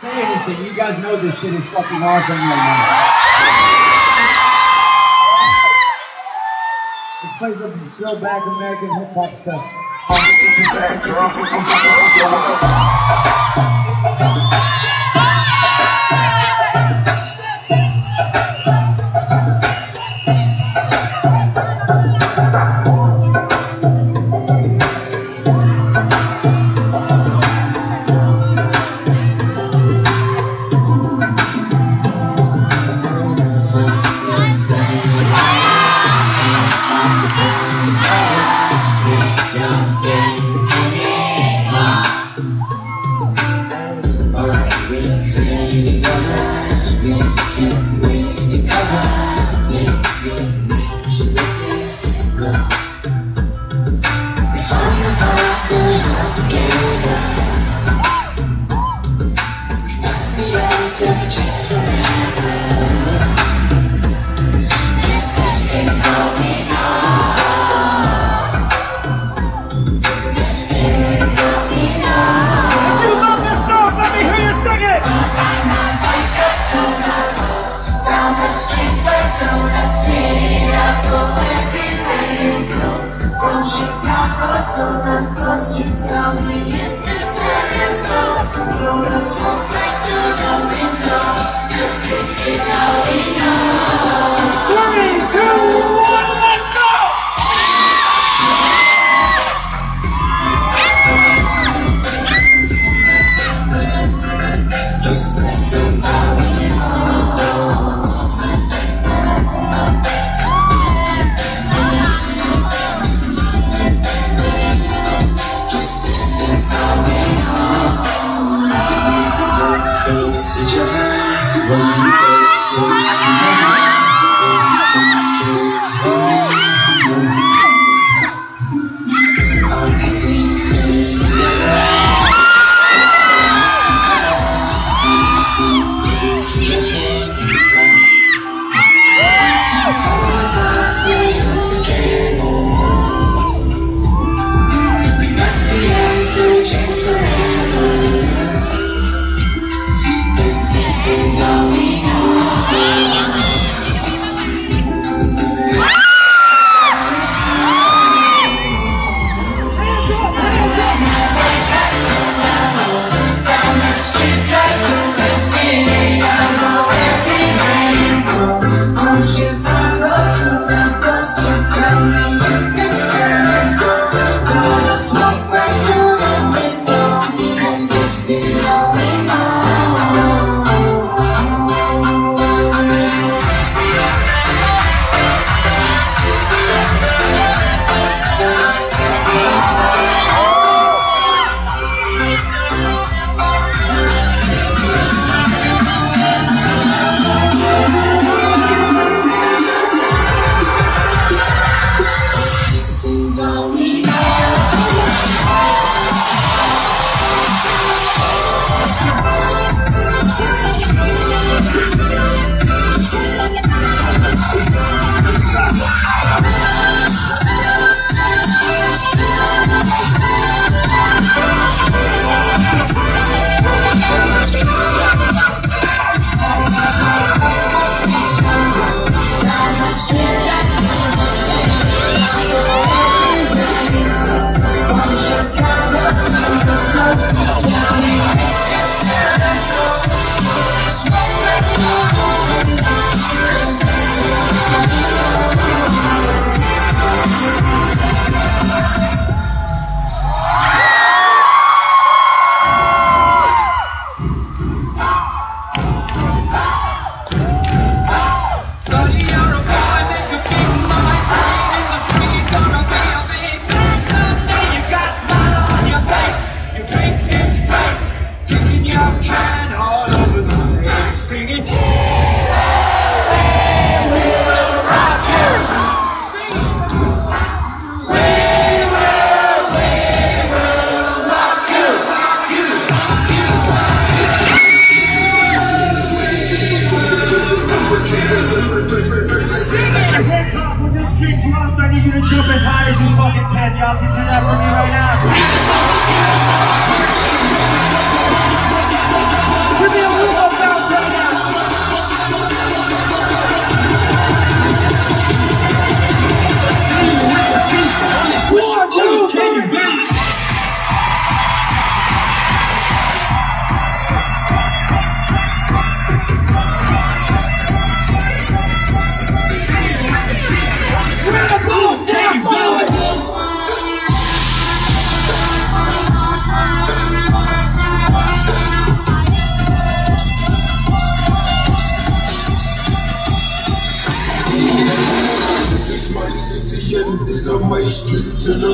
say anything. You guys know this shit is fucking awesome right now. This plays the throwback American hip hop stuff.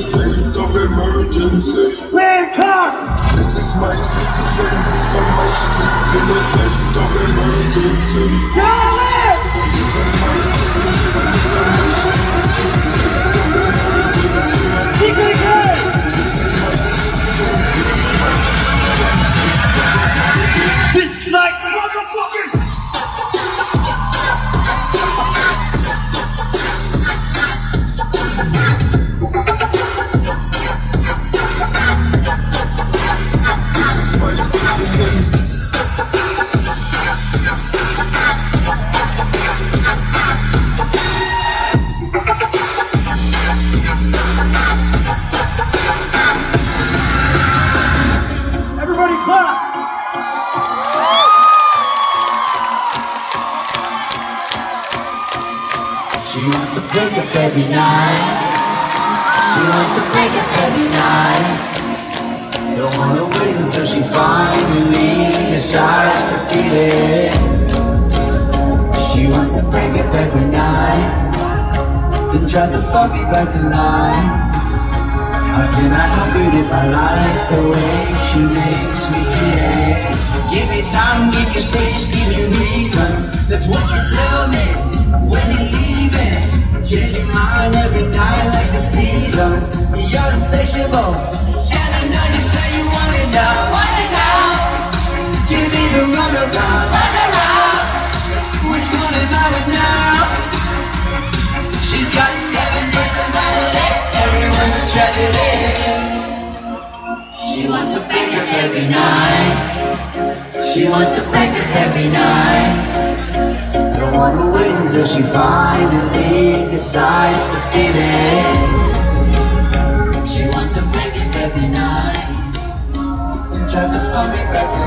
State of emergency. This is my city and these are my streets in a state of emergency. Charlie! Insatiable, and I know you say you want it now. Want it now? Give me the runaround. Runaround. Which one is I with now? She's got seven personalities. Everyone's a tragedy. She wants to break up every night. She wants to break up every night. Don't wanna wait until she finally decides to feel it. Tries to fuck me back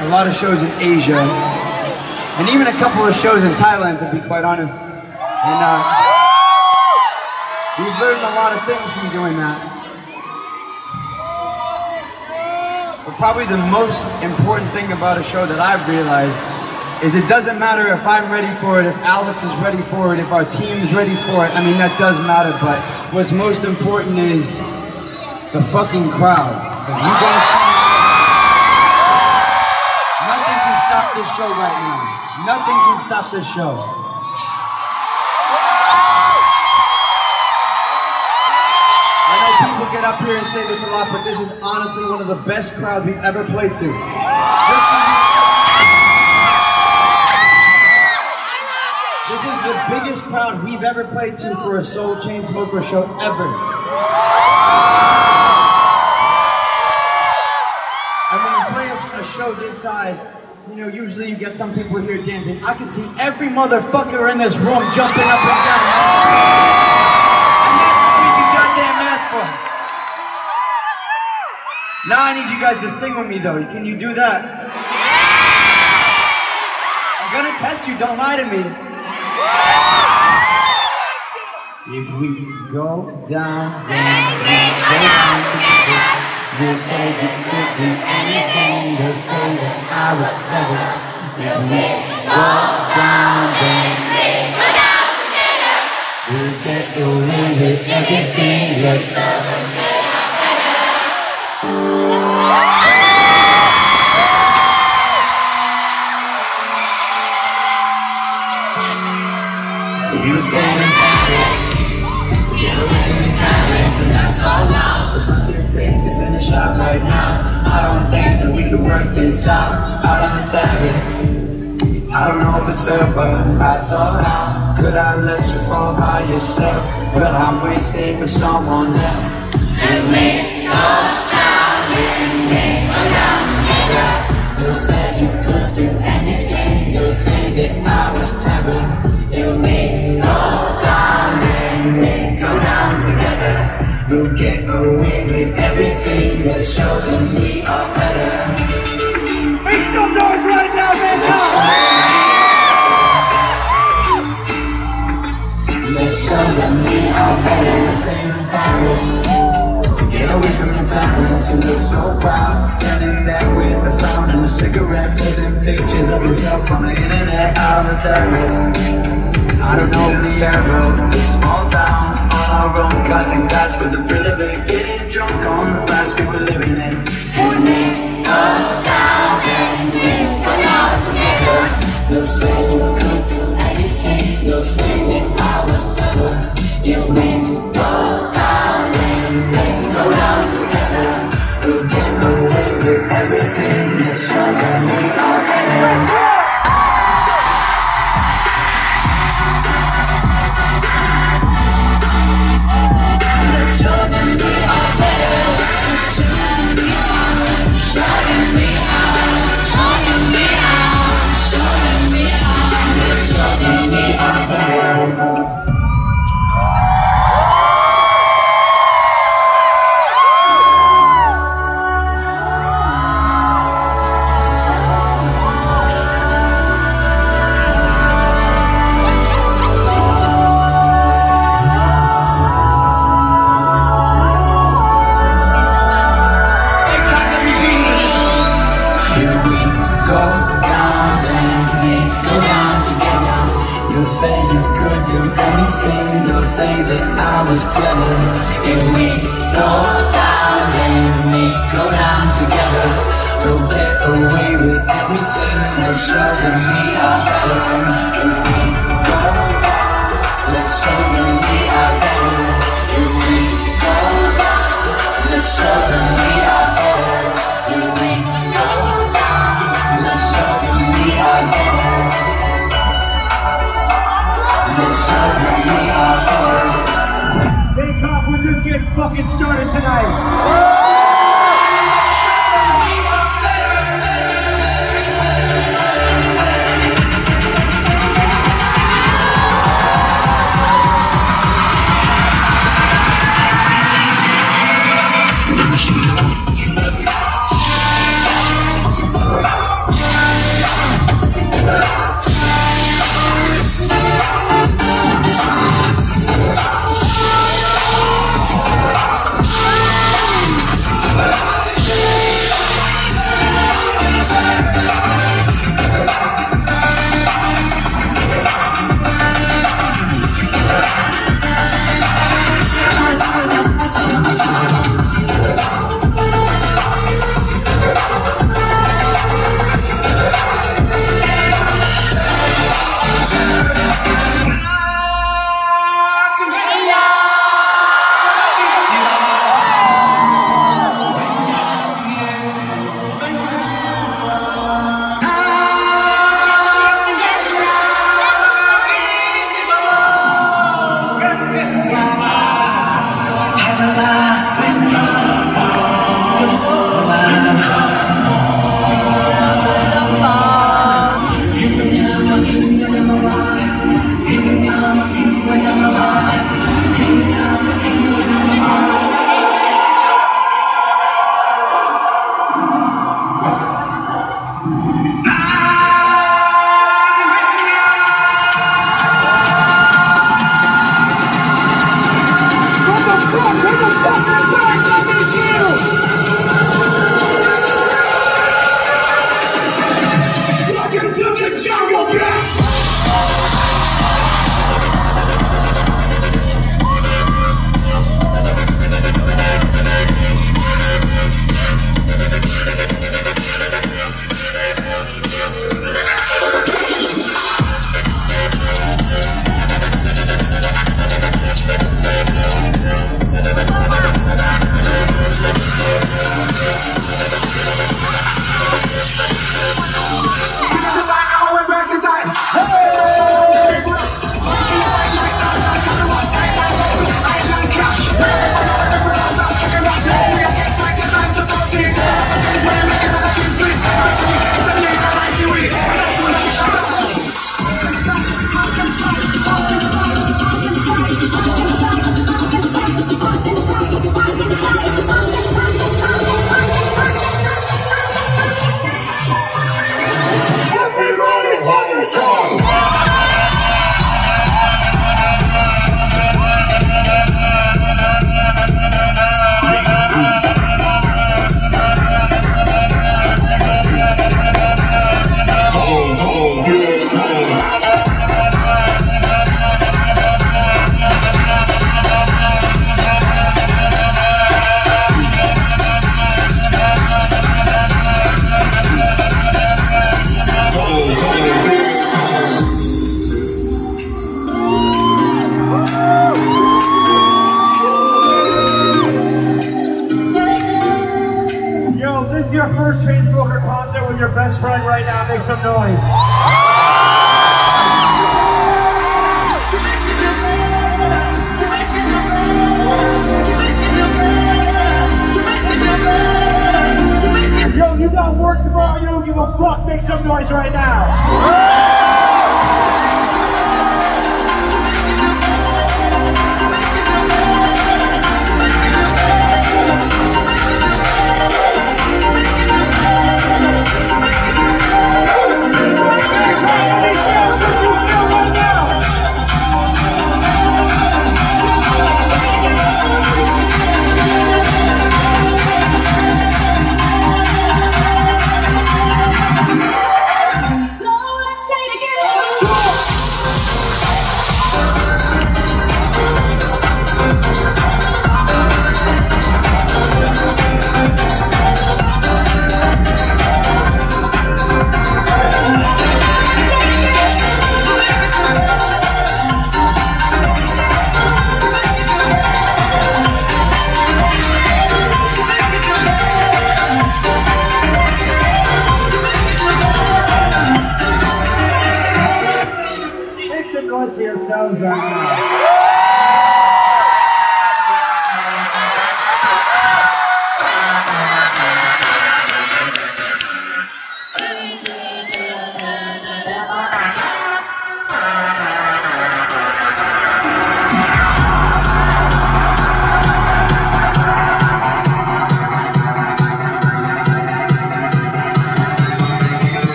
a, lot of shows in Asia, and even a couple of shows in Thailand, to be quite honest. And uh, we've learned a lot of things from doing that. But probably the most important thing about a show that I've realized is it doesn't matter if I'm ready for it, if Alex is ready for it, if our team's ready for it. I mean, that does matter, but what's most important is the fucking crowd. If you guys stop this show right now. Nothing can stop this show. I know people get up here and say this a lot, but this is honestly one of the best crowds we've ever played to. Just so you This is the biggest crowd we've ever played to for a Soul Chainsmoker show ever. And when you play a show this size, you know, usually you get some people here dancing. I can see every motherfucker in this room jumping up and down. And that's all we can goddamn ask for. Now I need you guys to sing with me though. Can you do that? I'm gonna test you, don't lie to me. If we go down, then we go down together. You said you could do anything. They'll say that I was clever. If we go down, then we'll get away with everything. Let's You stay in Paris get away from your parents, and I thought, wow, if I could take this in a shot right now, I don't think that we could work this out out on the terrace. I don't know if it's fair, but I thought, how could I let you fall by yourself? Well, I'm wasting for someone else. If we go down, we go down together. You said you could do anything. You'll say that I was clever. If we go down, go down together. We'll get away with everything. Let's show them we are better. Make some noise right now, man! Let's show them, let's show them we are better. Let's stay in Paris. To get away from your parents, you look so proud. Standing there with a frown and a cigarette, posting pictures of yourself on the internet out on the terrace. I don't know the arrow, this small town our own, cutting glass with the thrill of it, getting drunk on the past we were living in. When we go down, then we go down together. They'll say you could do anything. They'll say that I was clever. If we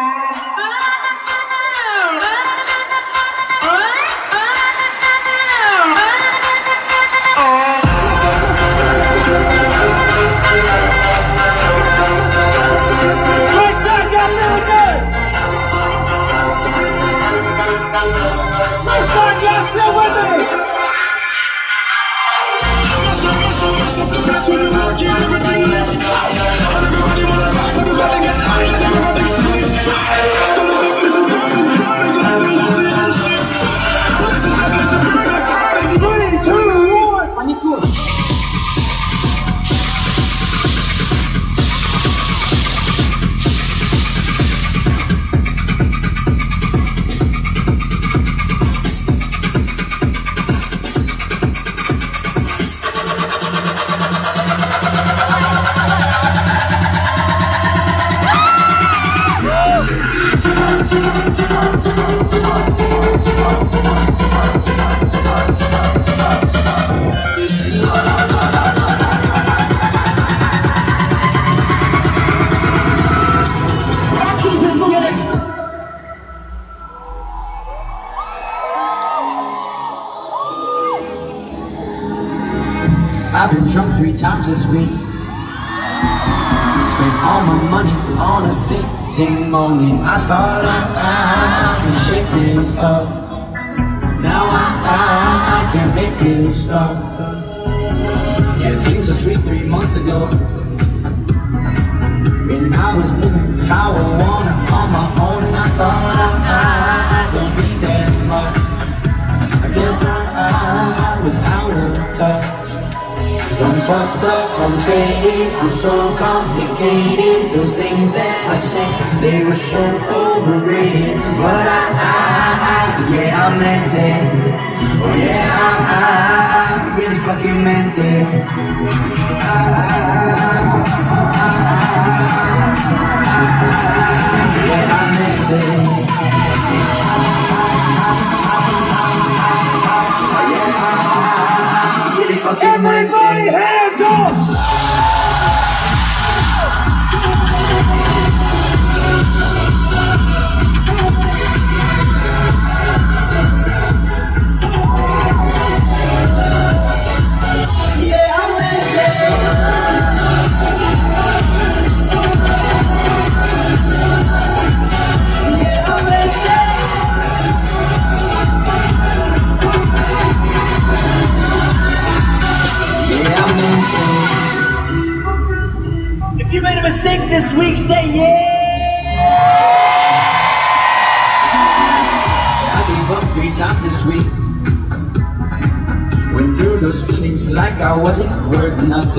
Yeah. fleeting I thought I, I, I could shake this up. Now I, I, I can make this stop fucked up, I'm faded, I'm so complicated. Those things that I say, they were so overrated. But I, I, I yeah, I meant it. Oh yeah, I, I, I really fucking meant it. I, I, yeah, I meant it.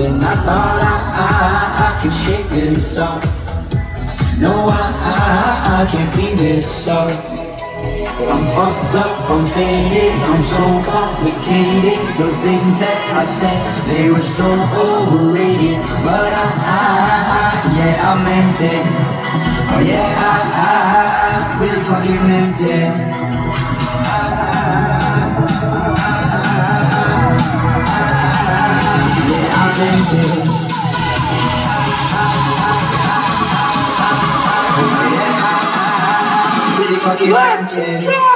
Worth. I thought I, I, I could shake this off. No, I, I, I can't be this up. I'm fucked up, I'm faded, I'm so complicated. Those things that I said, they were so overrated. But I, I, I yeah, I meant it. Oh yeah, I, I, I really fucking meant it. Really fucking meant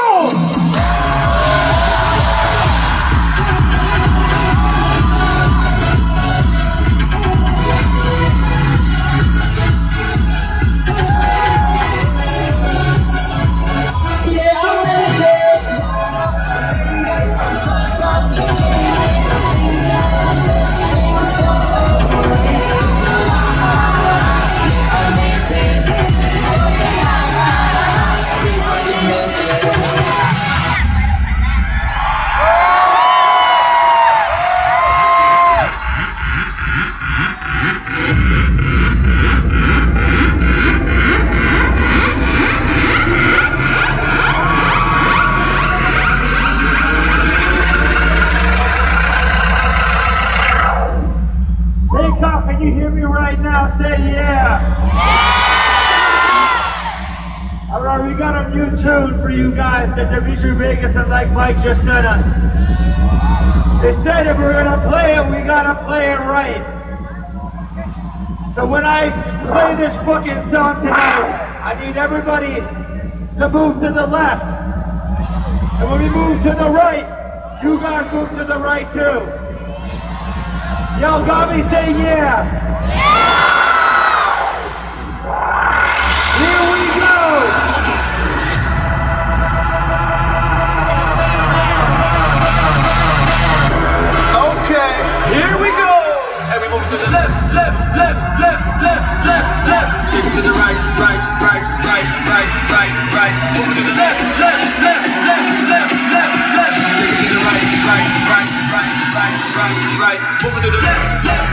that Dimitri Vegas and Like Mike just sent us. They said if we're gonna play it, we gotta play it right. So when I play this fucking song tonight, I need everybody to move to the left. And when we move to the right, you guys move to the right too. Yo, Gabi, say yeah. Here left, left, left, left, left, left, left. Take to the right, right, right, right, right, right, right. Move to the left, left, left, left, left, left, left. Take to the right, right, right, right, right, right, right. Move to the left, left,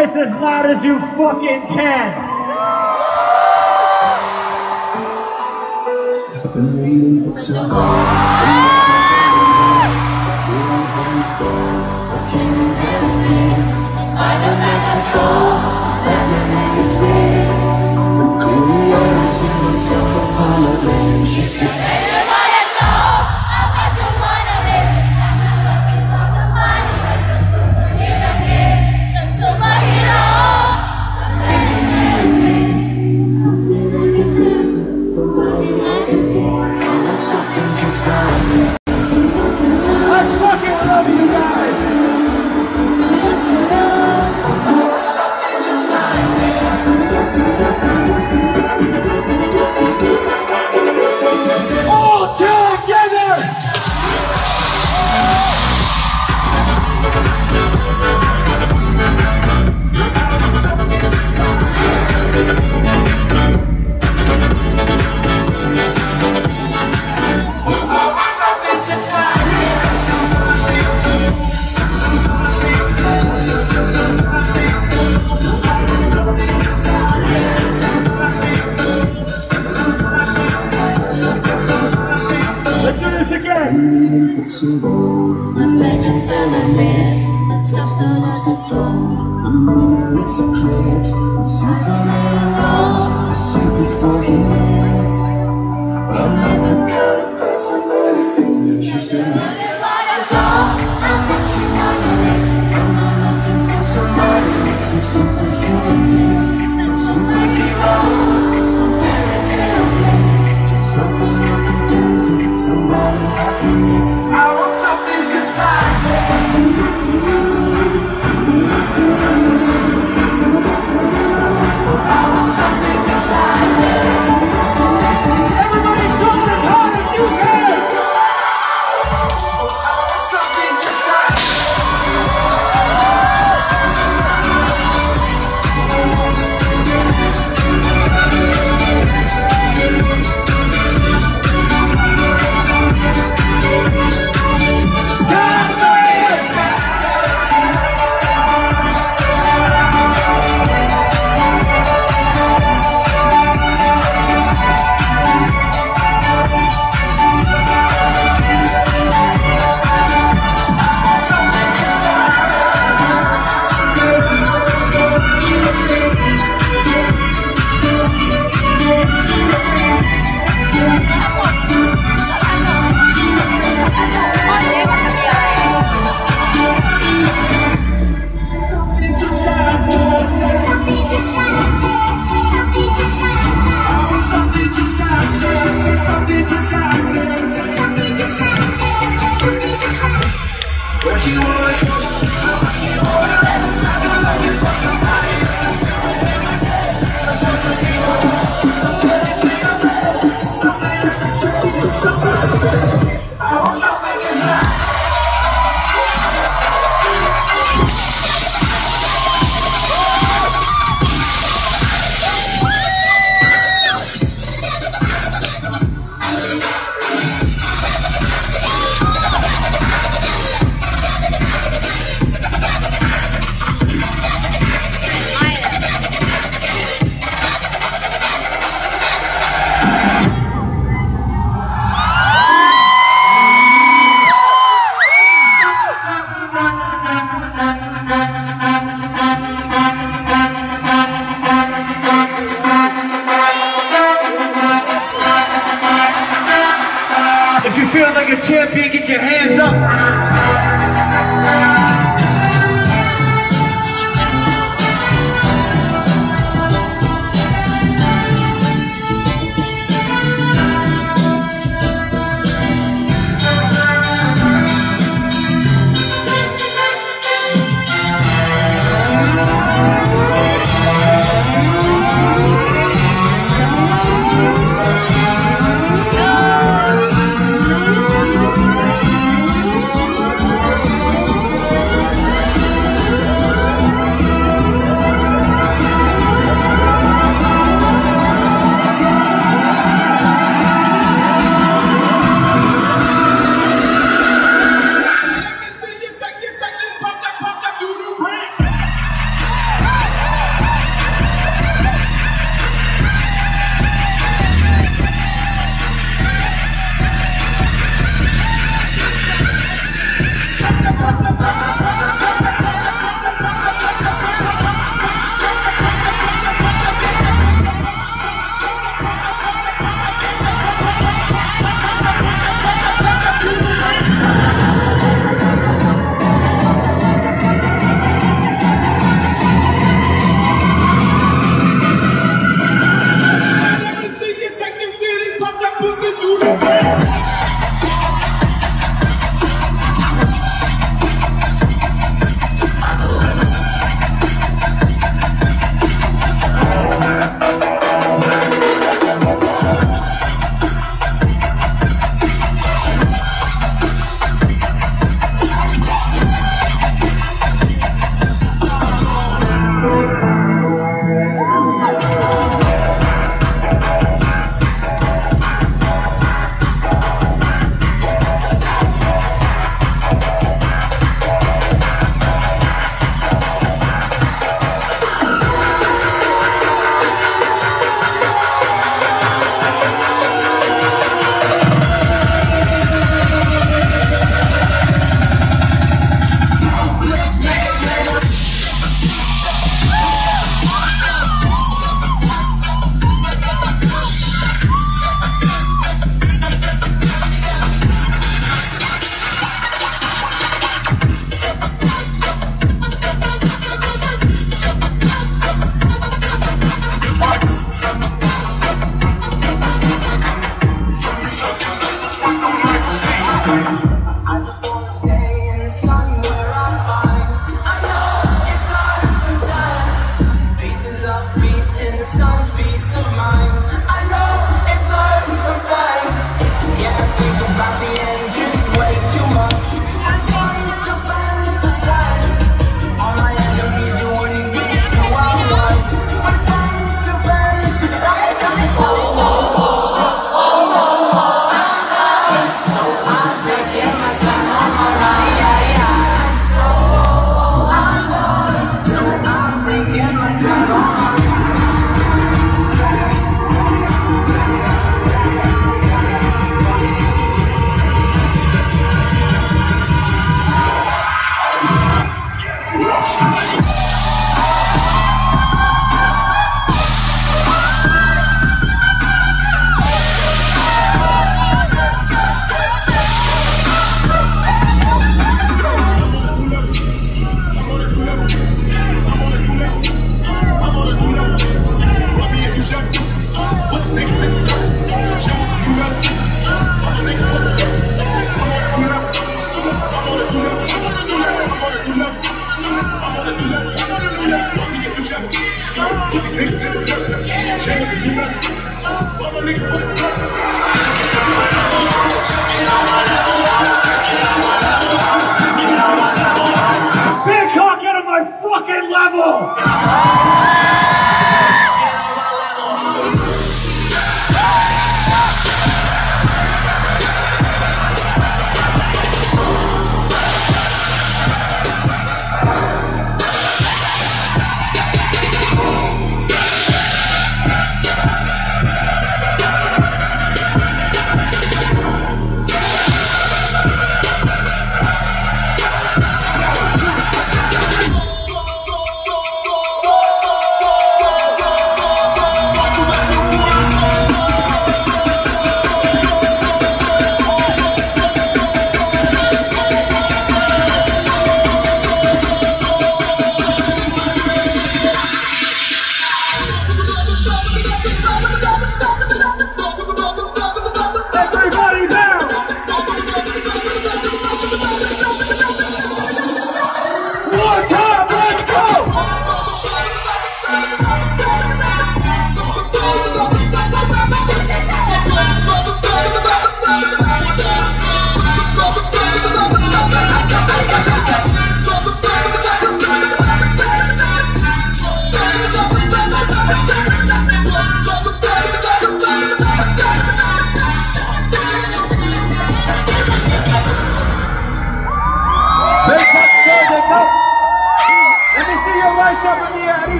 this as loud as you fucking can. I've been reading books of Achilles and his bow, Achilles and his kids, Spider-Man's control, Batman his fist. And clearly I don't see myself upon that list. She said. The legends and the myths, the testaments that told, the moon its eclipse, and Superman arose, the suit before he lived. But I'm not the kind of person that it fits. She said, I'm what you wanna is. I'm not looking for somebody with some superhuman gifts, some superhero,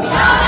Estamos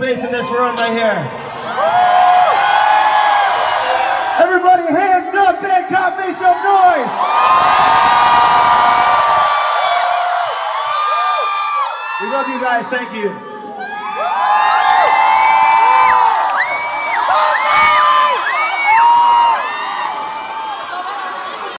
face in this room right here.